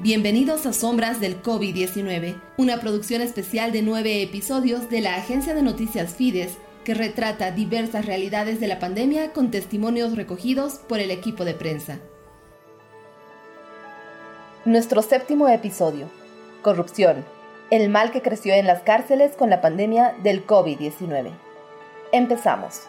Bienvenidos a Sombras del COVID-19, una producción especial de nueve episodios de la agencia de noticias Fides que retrata diversas realidades de la pandemia con testimonios recogidos por el equipo de prensa. Nuestro séptimo episodio. Corrupción. El mal que creció en las cárceles con la pandemia del COVID-19. Empezamos.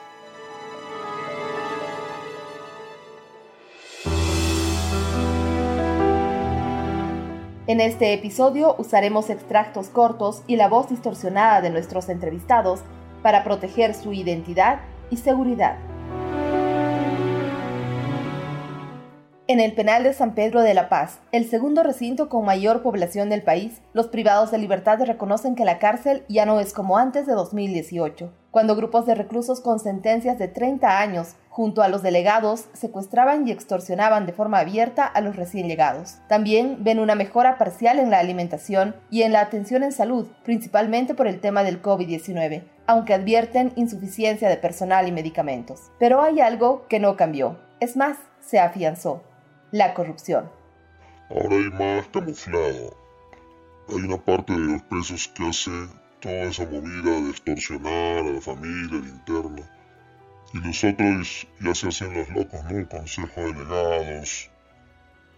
En este episodio usaremos extractos cortos y la voz distorsionada de nuestros entrevistados para proteger su identidad y seguridad. En el penal de San Pedro de la Paz, el segundo recinto con mayor población del país, los privados de libertad reconocen que la cárcel ya no es como antes de 2018 cuando grupos de reclusos con sentencias de 30 años, junto a los delegados, secuestraban y extorsionaban de forma abierta a los recién llegados. También ven una mejora parcial en la alimentación y en la atención en salud, principalmente por el tema del COVID-19, aunque advierten insuficiencia de personal y medicamentos. Pero hay algo que no cambió. Es más, se afianzó. La corrupción. Ahora hay más camuflado. Hay una parte de los presos que hace toda esa movida de extorsionar a la familia, al interno. Y los otros ya se hacen los locos, ¿no? El consejo de delegados,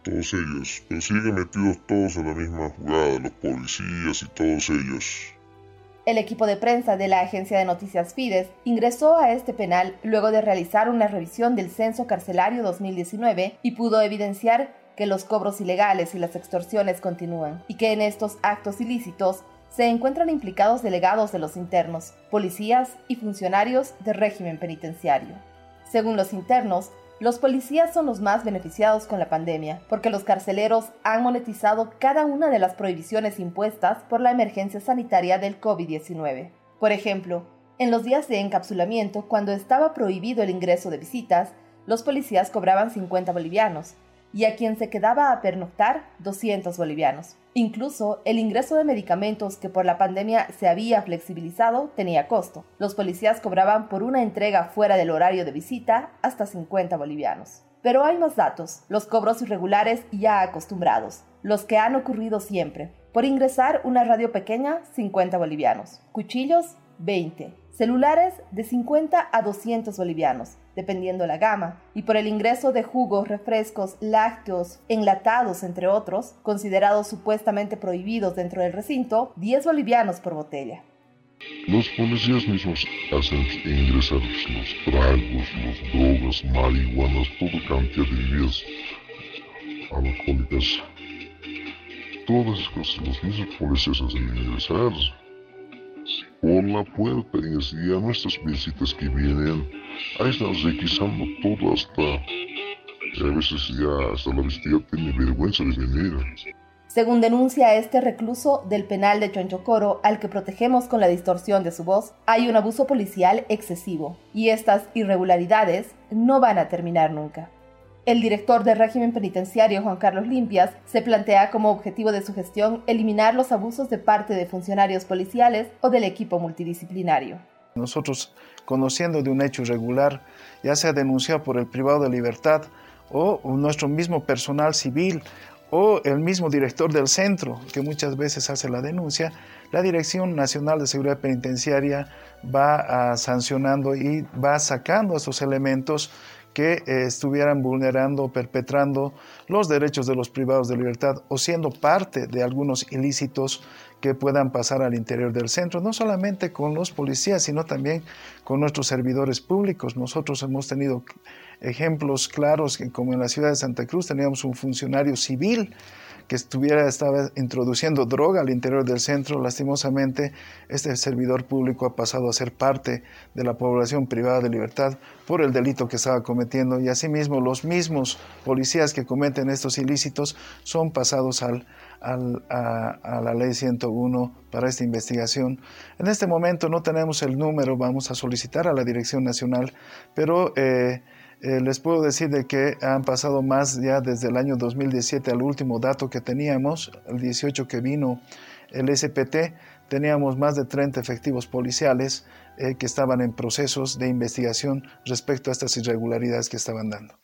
todos ellos. Pero siguen metidos todos en la misma jugada, los policías y todos ellos. El equipo de prensa de la agencia de noticias Fides ingresó a este penal luego de realizar una revisión del censo carcelario 2019 y pudo evidenciar que los cobros ilegales y las extorsiones continúan y que en estos actos ilícitos se encuentran implicados delegados de los internos, policías y funcionarios del régimen penitenciario. Según los internos, los policías son los más beneficiados con la pandemia, porque los carceleros han monetizado cada una de las prohibiciones impuestas por la emergencia sanitaria del COVID-19. Por ejemplo, en los días de encapsulamiento, cuando estaba prohibido el ingreso de visitas, los policías cobraban 50 bolivianos, y a quien se quedaba a pernoctar 200 bolivianos. Incluso el ingreso de medicamentos que por la pandemia se había flexibilizado tenía costo. Los policías cobraban por una entrega fuera del horario de visita hasta 50 bolivianos. Pero hay más datos, los cobros irregulares ya acostumbrados, los que han ocurrido siempre. Por ingresar una radio pequeña, 50 bolivianos. Cuchillos, 20. Celulares de 50 a 200 bolivianos dependiendo la gama, y por el ingreso de jugos, refrescos, lácteos, enlatados, entre otros, considerados supuestamente prohibidos dentro del recinto, 10 bolivianos por botella. Los policías mismos hacen ingresar los tragos, las drogas, marihuanas, toda cantidad de bebidas alcohólicas. Todas esas cosas los mismos policías hacen ingresar por la puerta y así a nuestras visitas que vienen Ahí estamos requisando todo hasta... A veces ya hasta la visita tiene vergüenza de venir. Según denuncia este recluso del penal de Chonchocoro, al que protegemos con la distorsión de su voz, hay un abuso policial excesivo, y estas irregularidades no van a terminar nunca. El director del régimen penitenciario, Juan Carlos Limpias, se plantea como objetivo de su gestión eliminar los abusos de parte de funcionarios policiales o del equipo multidisciplinario. Nosotros, conociendo de un hecho irregular, ya sea denunciado por el privado de libertad o nuestro mismo personal civil o el mismo director del centro, que muchas veces hace la denuncia, la Dirección Nacional de Seguridad Penitenciaria va sancionando y va sacando esos elementos que eh, estuvieran vulnerando o perpetrando los derechos de los privados de libertad o siendo parte de algunos ilícitos que puedan pasar al interior del centro, no solamente con los policías, sino también con nuestros servidores públicos. Nosotros hemos tenido ejemplos claros, como en la ciudad de Santa Cruz teníamos un funcionario civil que estuviera, estaba introduciendo droga al interior del centro. Lastimosamente, este servidor público ha pasado a ser parte de la población privada de libertad por el delito que estaba cometiendo y asimismo los mismos policías que cometen estos ilícitos son pasados al, a, la ley 101 para esta investigación. En este momento no tenemos el número, vamos a solicitar a la Dirección Nacional, pero... Eh, eh, les puedo decir de que han pasado más ya desde el año 2017 al último dato que teníamos, el 18 que vino el SPT, teníamos más de 30 efectivos policiales eh, que estaban en procesos de investigación respecto a estas irregularidades que estaban dando.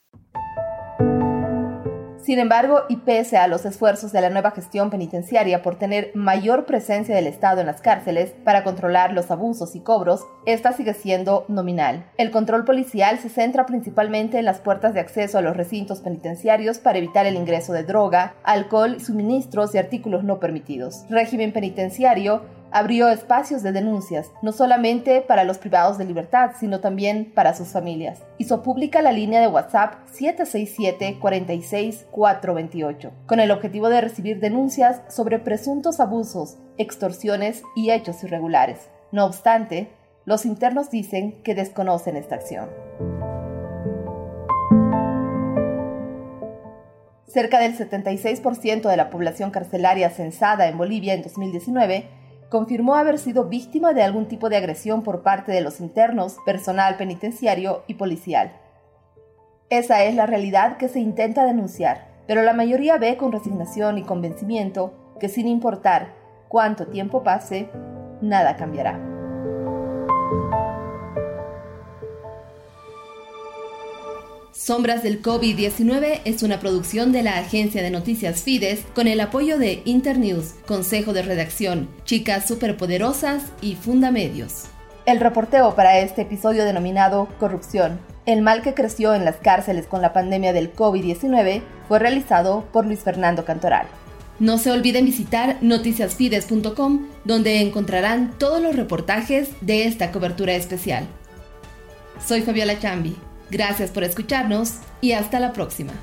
Sin embargo, y pese a los esfuerzos de la nueva gestión penitenciaria por tener mayor presencia del Estado en las cárceles para controlar los abusos y cobros, esta sigue siendo nominal. El control policial se centra principalmente en las puertas de acceso a los recintos penitenciarios para evitar el ingreso de droga, alcohol, suministros y artículos no permitidos. Régimen penitenciario abrió espacios de denuncias, no solamente para los privados de libertad, sino también para sus familias. Hizo pública la línea de WhatsApp 767-46-428, con el objetivo de recibir denuncias sobre presuntos abusos, extorsiones y hechos irregulares. No obstante, los internos dicen que desconocen esta acción. Cerca del 76% de la población carcelaria censada en Bolivia en 2019 confirmó haber sido víctima de algún tipo de agresión por parte de los internos, personal penitenciario y policial. Esa es la realidad que se intenta denunciar, pero la mayoría ve con resignación y convencimiento que sin importar cuánto tiempo pase, nada cambiará. Sombras del COVID-19 es una producción de la agencia de noticias Fides con el apoyo de Internews, Consejo de Redacción, Chicas Superpoderosas y Fundamedios. El reporteo para este episodio denominado Corrupción, el mal que creció en las cárceles con la pandemia del COVID-19, fue realizado por Luis Fernando Cantoral. No se olviden visitar noticiasfides.com, donde encontrarán todos los reportajes de esta cobertura especial. Soy Fabiola Chambi. Gracias por escucharnos y hasta la próxima.